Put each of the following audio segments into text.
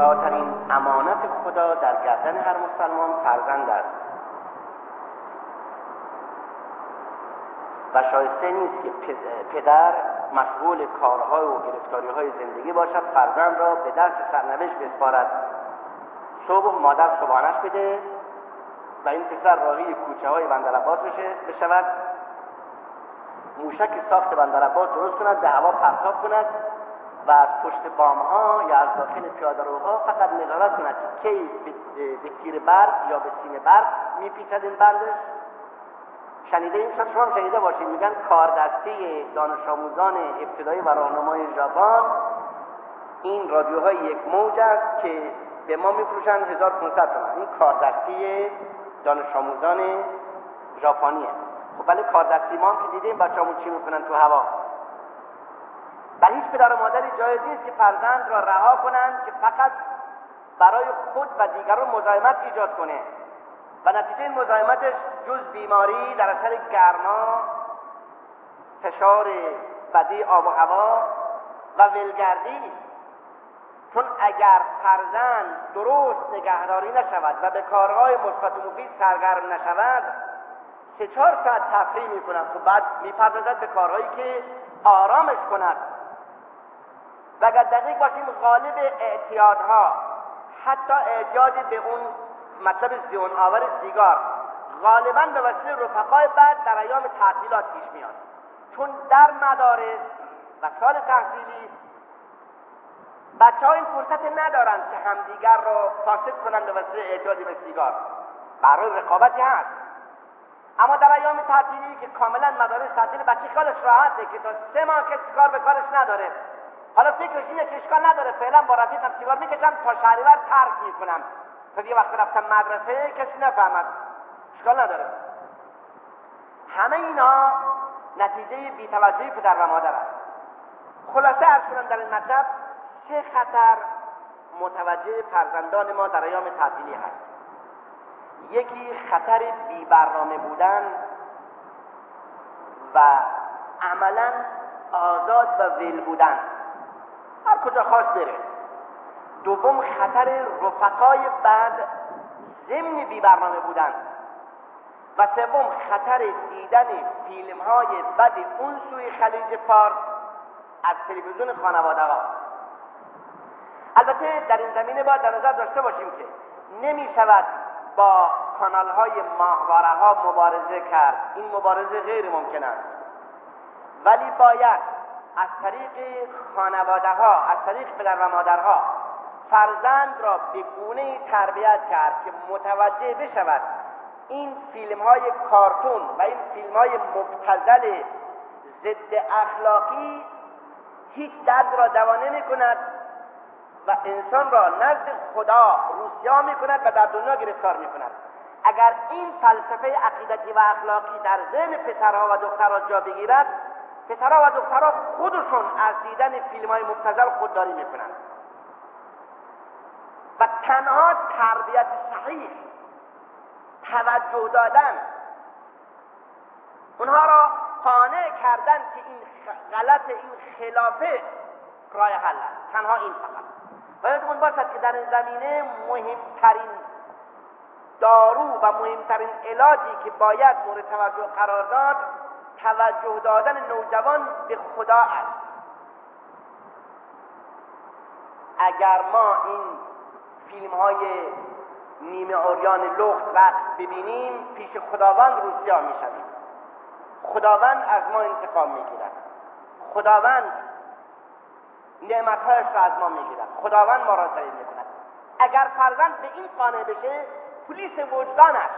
پرمدعاترین امانت خدا در گردن هر مسلمان فرزند است. و شایسته نیست که پدر مشغول کارهای و گرفتاری های زندگی باشد فرزند را به درس سرنوشت بسپارد. صبح مادر صبحانش بده و این پسر راهی کوچه های بندر عباس بشه بشود. موشک ساخت بندر عباس درست کند به هوا پرتاب کند. از پشت بام ها یا از داخل پیاده روها فقط نظارت کند که کی به تیر برق یا به سینه برق میپیچد این بندش. شنیده این شد شما شنیده باشید میگن کاردستی دانش آموزان ابتدایی و راهنمای ژاپن این رادیوهای یک موج است که به ما میفروشن 1500 تومن این کاردستی دانش آموزان ژاپنیه. خب ولی کاردستی ما که دیدیم بچه‌مون چی می‌کنن تو هوا؟ بر هیچ پدر و مادری جایز نیست که فرزند را رها کنند که فقط برای خود و دیگران مزاحمت ایجاد کنه. و نتیجه این مزاحمتش جز بیماری در اثر گرما فشار بدی آب و هوا و ولگردی. چون اگر فرزند درست نگهداری نشود و به کارهای مثبت و مفید سرگرم نشود سه چهار ساعت تفریح می‌کنم تو بعد می‌پردازد به کارهایی که آرامش کند. و اگر دقیق باشیم غالب اعتیادها حتی اعتیاد به اون مطلب زیون آور سیگار غالبا به وسیله رفقای بعد در ایام تعطیلات پیش میاد. چون در مدارس و سال تحصیلی بچه ها این فرصت ندارند که همدیگر رو فاسد کنند به وسیله اعتیاد به سیگار برای رقابتی هست. اما در ایام تعطیلی که کاملا مدارس تعطیل بچه خیالش راحته که تا سه ماه کسی کار به کارش نداره. حالا فکرش اینه که اشکال نداره فعلا با رفیقم سیگار می‌کشم تا شهریور ترک می‌کنم. تا یه وقت رفتم مدرسه کسی نفهمد. اشکال نداره. همه اینا نتیجه بیتوجهی پدر و مادر است. خلاصه ارز کنم در این مطلب چه خطر متوجه فرزندان ما در ایام تعطیلی هست. یکی خطر بی برنامه بودن و عملا آزاد و ول بودن. هر کجا خواست بره؟ دوم خطر رفقای بعد ضمن بی برنامه بودن. و سوم خطر دیدن فیلم های بد اون سوی خلیج فارس از تلویزیون خانواده ها. البته در این زمینه باید در نظر داشته باشیم که نمی شود با کانال های ماهواره ها مبارزه کرد. این مبارزه غیر ممکن است. ولی باید از طریق خانواده ها از طریق پدر و مادرها فرزند را به گونه تربیت کرد که متوجه بشود این فیلم های کارتون و این فیلم های مبتزل ضد اخلاقی هیچ درد را دوا نمی کند و انسان را نزد خدا روسیا می کند و در دنیا گرفتار می کند اگر این فلسفه عقیدتی و اخلاقی در ذهن پسرها و دخترها جا بگیرد پسرها و دخترها خودشون از دیدن فیلم های مبتزل خودداری می کنند و تنها تربیت صحیح توجه دادن اونها را قانع کردن که این غلط این خلافه راه حل است. تنها این فقط. و یادمون باشد که در این زمینه مهمترین دارو و مهمترین علاجی که باید مورد توجه قرار داد توجه دادن نوجوان به خدا است. اگر ما این فیلم های نیمه اوریان لخت رقص ببینیم پیش خداوند روسیا می‌شویم. خداوند از ما انتقام می‌گیرد. خداوند نعمتهایش را از ما می‌گیرد. خداوند ما را ذلیل می‌کند. اگر فرزند به این قانع بشه پلیس وجدانش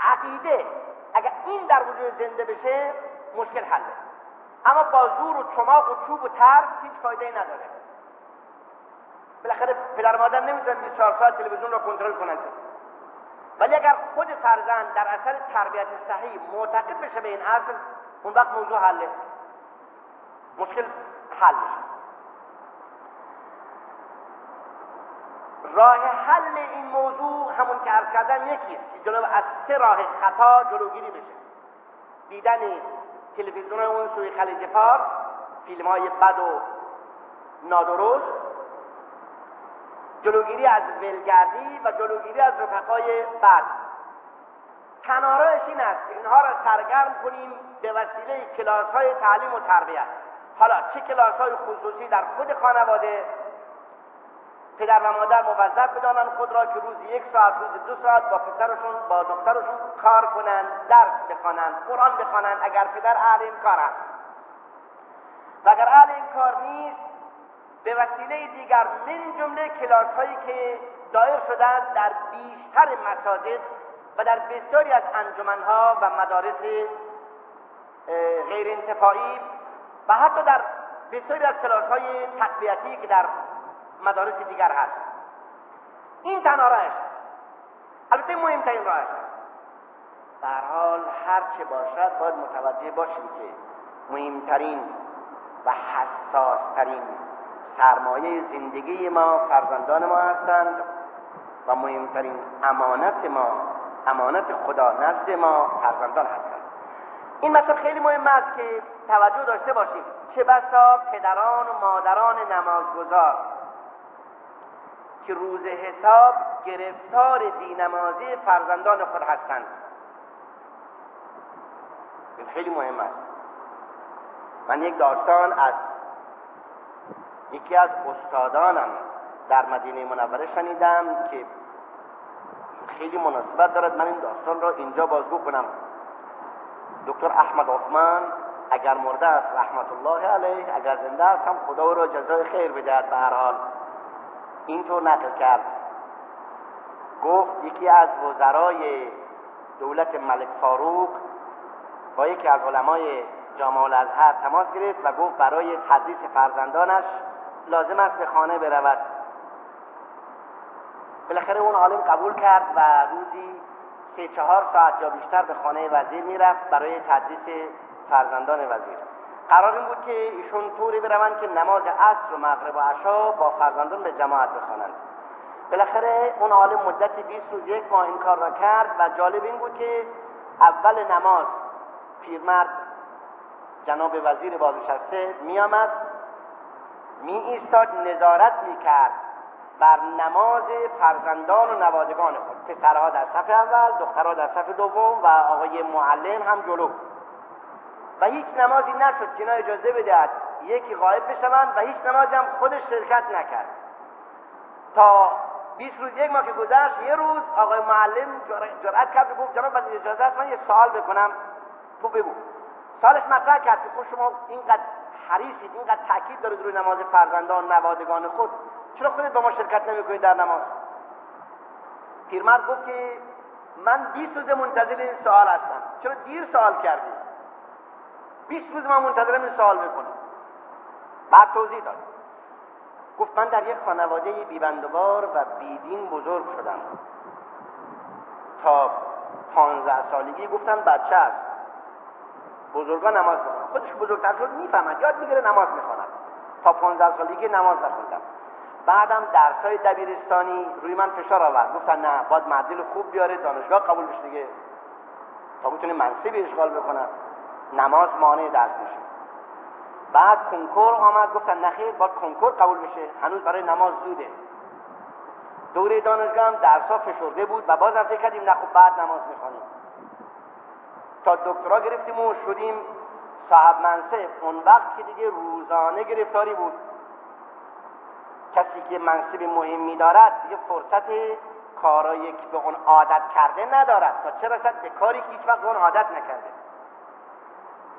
عقیده اگر این در وجود زنده بشه مشکل حله. اما با زور و چماق و چوب و ترس هیچ فایده نداره. بالاخره پدر مادر نمی‌تونن 24 ساعت تلویزیون رو کنترل کنند ولی اگر خود فرزند در اثر تربیت صحیح معتقد بشه به این اصل اون وقت موضوع حله. مشکل حل میشه. راه حل این موضوع همون که عرض کردم یکی است جلو از سه راه خطا جلوگیری بشه. دیدن تلویزیون اون سوی خلیج فارس فیلم های بد و نادرست جلوگیری از ولگردی و جلوگیری از رفقای بد. تنارایش این است اینها را سرگرم کنیم به وسیله کلاس های تعلیم و تربیت. حالا چه کلاس های خصوصی در خود خانواده پدر و مادر موظف بدانند خود را که روز یک ساعت روز دو ساعت با پسرشون با دخترشون کار کنند درس بخوانند قرآن بخوانند اگر پدر اهل این کار است. و اگر اهل این کار نیست به وسیله دیگر من جمله کلاس هایی که دایر شدند در بیشتر مساجد و در بسیاری از انجمنها و مدارس غیر انتفاعی و حتی در بسیاری از کلاس های تقویتی که در مدارس دیگر هست. این تنها راهش البته مهمترین راهش در حال هر چه باشد باید متوجه باشیم که مهمترین و حساسترین سرمایه زندگی ما فرزندان ما هستند و مهمترین امانت ما امانت خدا نزد ما فرزندان هستند. این مثلا خیلی مهم است که توجه داشته باشیم. چه بسا پدران و مادران نمازگذار که روز حساب گرفتار دینمازی فرزندان خود هستند. این خیلی مهم است. من یک داستان از یکی از استادانم در مدینه منوره شنیدم که خیلی مناسبت دارد من این داستان را اینجا بازگو کنم. دکتر احمد عثمان اگر مرده است رحمت الله علیه اگر زنده است هم خدا او را جزای خیر بدهد به هر حال. اینطور نقل کرد. گفت یکی از وزرای دولت ملک فاروق با یکی از علمای جامعه الازهر تماس گرفت و گفت برای تدریس فرزندانش لازم است به خانه برود. بالاخره اون عالم قبول کرد و روزی سه چهار ساعت یا بیشتر به خانه وزیر می‌رفت برای تدریس فرزندان وزیر. قرار این بود که ایشون طوری بروند که نماز عصر و مغرب و عشا با فرزندان به جماعت بخوانند. بالاخره اون عالم مدت 20 روز یک ماه این کار را کرد و جالب این بود که اول نماز پیرمرد جناب وزیر بازنشسته می آمد می ایستاد نظارت می کرد بر نماز فرزندان و نوادگان خود. پسرها در صف اول دخترها در صف دوم و آقای معلم هم جلو و هیچ نمازی نشد که اجازه بدهد یکی غایب بشوند و هیچ نمازی هم خودش شرکت نکرد. تا 20 روز یک ماه که گذشت یه روز آقای معلم جرأت کرد گفت جناب اجازه است من یه سوال بکنم. تو بگو. سالش مطرح کرد که خود شما اینقدر حریصید اینقدر تاکید دارید روی نماز فرزندان نوادگان خود چرا خودت با ما شرکت نمی‌کنید در نماز؟ پیرمرد گفت که من 20 روز منتظر این سوال هستم. چرا دیر سوال کردی؟ 20 روز من منتظرم این سوال بکنم بعد توضیح داد. گفت من در یک خانواده بیبندوار و بیدین بزرگ شدم. تا پانزده سالگی گفتن بچه است. بزرگان نماز بخونن خودش بزرگتر شد می‌فهمد. یاد می‌گیره نماز می‌خواند. تا پانزده سالگی نماز نخوندم. بعدم های دبیرستانی روی من فشار آورد. گفتن نه باید معدل خوب بیاره دانشگاه قبول بشه دیگه. تا بتونه منصبی اشغال بکنن نماز مانع درس میشه. بعد کنکور آمد گفتن نخیر باید کنکور قبول بشه. هنوز برای نماز زوده. دوره دانشگاه هم درسا فشرده بود و بازم فکر کردیم نه خب بعد نماز می‌خوانیم. تا دکترا گرفتیم و شدیم صاحب منصب. اون وقت که دیگه روزانه گرفتاری بود. کسی که منصب مهمی دارد دیگه فرصت کارایی که به اون عادت کرده ندارد. تا چه رسد؟ به کاری که هیچ وقت اون عادت نکرده.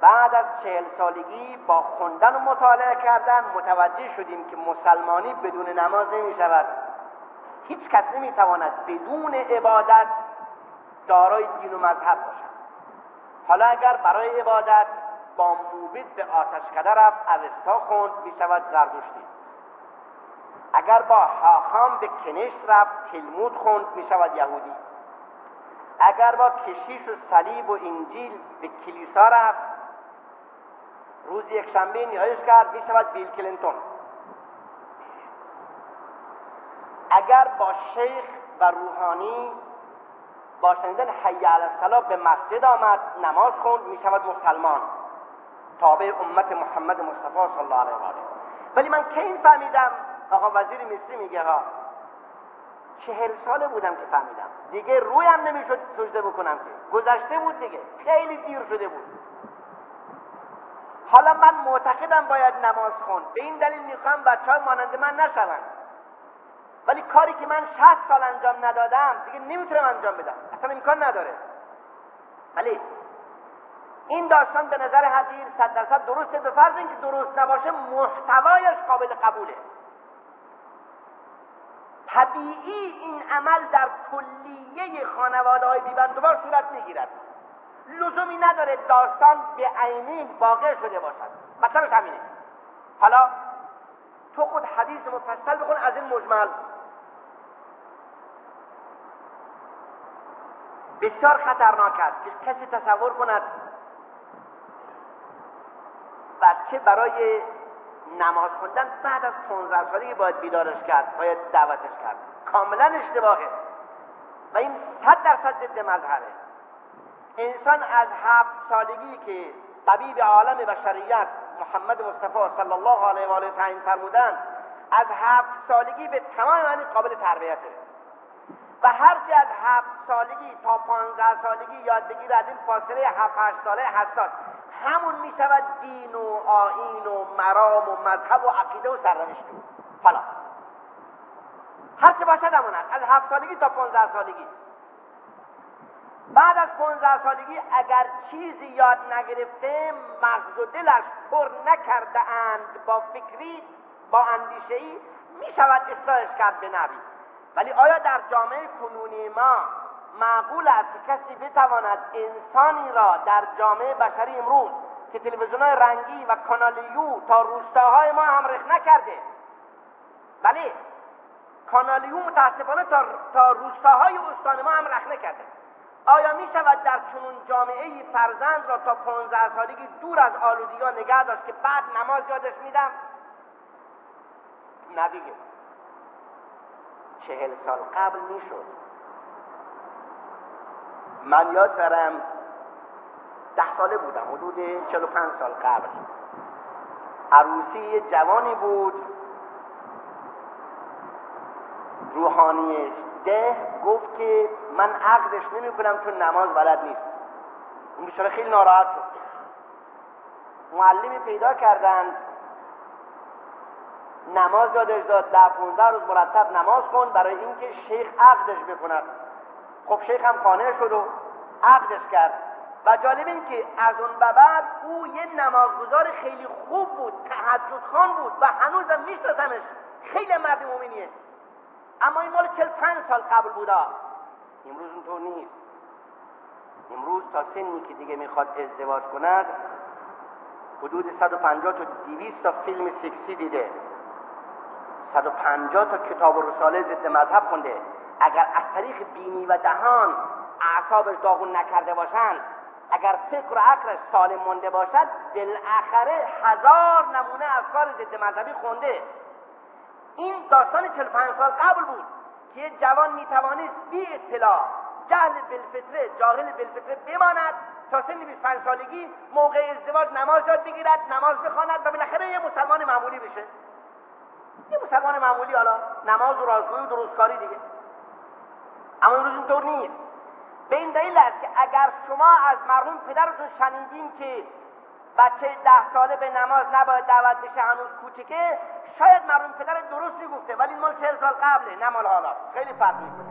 بعد از چهل سالگی با خوندن و مطالعه کردن متوجه شدیم که مسلمانی بدون نماز نمی شود. هیچ کس نمی تواند بدون عبادت دارای دین و مذهب باشد. حالا اگر برای عبادت با موبت به آتشکده رفت اوستا خوند می شود زردشتی اگر با حاخام به کنش رفت تلمود خوند می شود یهودی. اگر با کشیش و صلیب و انجیل به کلیسا رفت روز یک شنبه نیایش کرد می شود بیل کلینتون. اگر با شیخ و روحانی با شنیدن حی علی به مسجد آمد نماز خوند می شود مسلمان. تابع امت محمد مصطفی صلی الله علیه و آله. ولی من کی فهمیدم؟ آقا وزیر مصری میگه ها. چهل ساله بودم که فهمیدم. دیگه رویم نمی‌شد سجده بکنم که. گذشته بود دیگه. خیلی دیر شده بود. حالا من معتقدم باید نماز خون. به این دلیل می‌خوام بچه های مانند من نشوند. ولی کاری که من شهست سال انجام ندادم دیگه نمی‌تونم انجام بدم. اصلا امکان نداره. ولی این داستان به نظر حدیر صد درصد درسته به فرض اینکه درست نباشه محتوایش قابل قبوله. طبیعی این عمل در کلیه خانواده های بیبندوبار صورت می‌گیرد. لزومی نداره داستان به عینی واقع شده باشد. مطلبش همینه. حالا تو خود حدیث مفصل بخون از این مجمل. بسیار خطرناک است که کسی تصور کند بچه برای نماز خوندن بعد از 15 سالگی باید بیدارش کرد باید دعوتش کرد. کاملا اشتباهه. و این صد درصد ضد مذهبه. انسان از هفت سالگی که طبیب عالم بشریت محمد مصطفی صلی الله علیه و آله تعیین فرمودن از هفت سالگی به تمام معنی قابل تربیته. و هر از هفت سالگی تا پانزده سالگی یاد بگیرد این فاصله هفت هشت ساله حساس. همون می شود دین و آین و مرام و مذهب و عقیده و سرنوشت. حالا هر چه باشد همون از هفت سالگی تا پانزده سالگی. بعد از پانزده سالگی اگر چیزی یاد نگرفته مغز و دلش پر نکرده اند با فکری با اندیشه ای می شود اصلاحش کرد به نبی. ولی آیا در جامعه کنونی ما معقول است که کسی بتواند انسانی را در جامعه بشری امروز که تلویزیون های رنگی و کانال یو تا روستاهای ما هم رخ نکرده؟ بله کانال یو متاسفانه تا, تا روستاهای استان ما هم رخ نکرده. آیا می شود در چنون جامعه فرزند را تا پانزده سالگی دور از آلودگی نگه داشت که بعد نماز یادش میدم؟ نه دیگه. چهل سال قبل می‌شد. من یاد دارم ده ساله بودم حدود چل و پنج سال قبل. عروسی جوانی بود. روحانی ده گفت که من عقدش نمی کنم چون نماز بلد نیست. اون بیچاره خیلی ناراحت شد. معلمی پیدا کردند نماز یادش داد ده پونزده روز مرتب نماز کن برای اینکه شیخ عقدش بکند. خب شیخ هم قانع شد و عقدش کرد. و جالب این که از اون به بعد او یه نمازگزار خیلی خوب بود تحجد خان بود و هنوزم میشناسمش. خیلی مرد مومنیه. اما این مال چل پنج سال قبل بودا. امروز اونطور نیست. امروز تا سنی که دیگه می‌خواد ازدواج کند حدود 150 تا 200 تا فیلم سکسی دیده. 150 تا کتاب و رساله ضد مذهب خونده. اگر از طریق بینی و دهان اعصابش داغون نکرده باشند اگر فکر و عقلش سالم مونده باشد بالاخره هزار نمونه افکار ضد مذهبی خونده. این داستان 45 سال قبل بود. که جوان می‌توانست بی اطلاع جهل بالفطره جاهل بالفطره بماند تا سن 25 سالگی موقع ازدواج نماز یاد بگیرد نماز بخواند و بالاخره یه مسلمان معمولی بشه. یه مسلمان معمولی حالا نماز و رازگویی و درستکاری دیگه. اما امروز اینطور نیست. به این دلیل است که اگر شما از مرحوم پدرتون شنیدین که بچه ده ساله به نماز نباید دعوت بشه هنوز کوچکه شاید مرحوم پدر درست گفته ولی مال چهل سال قبله نه مال حالا. خیلی فرق می‌کنه.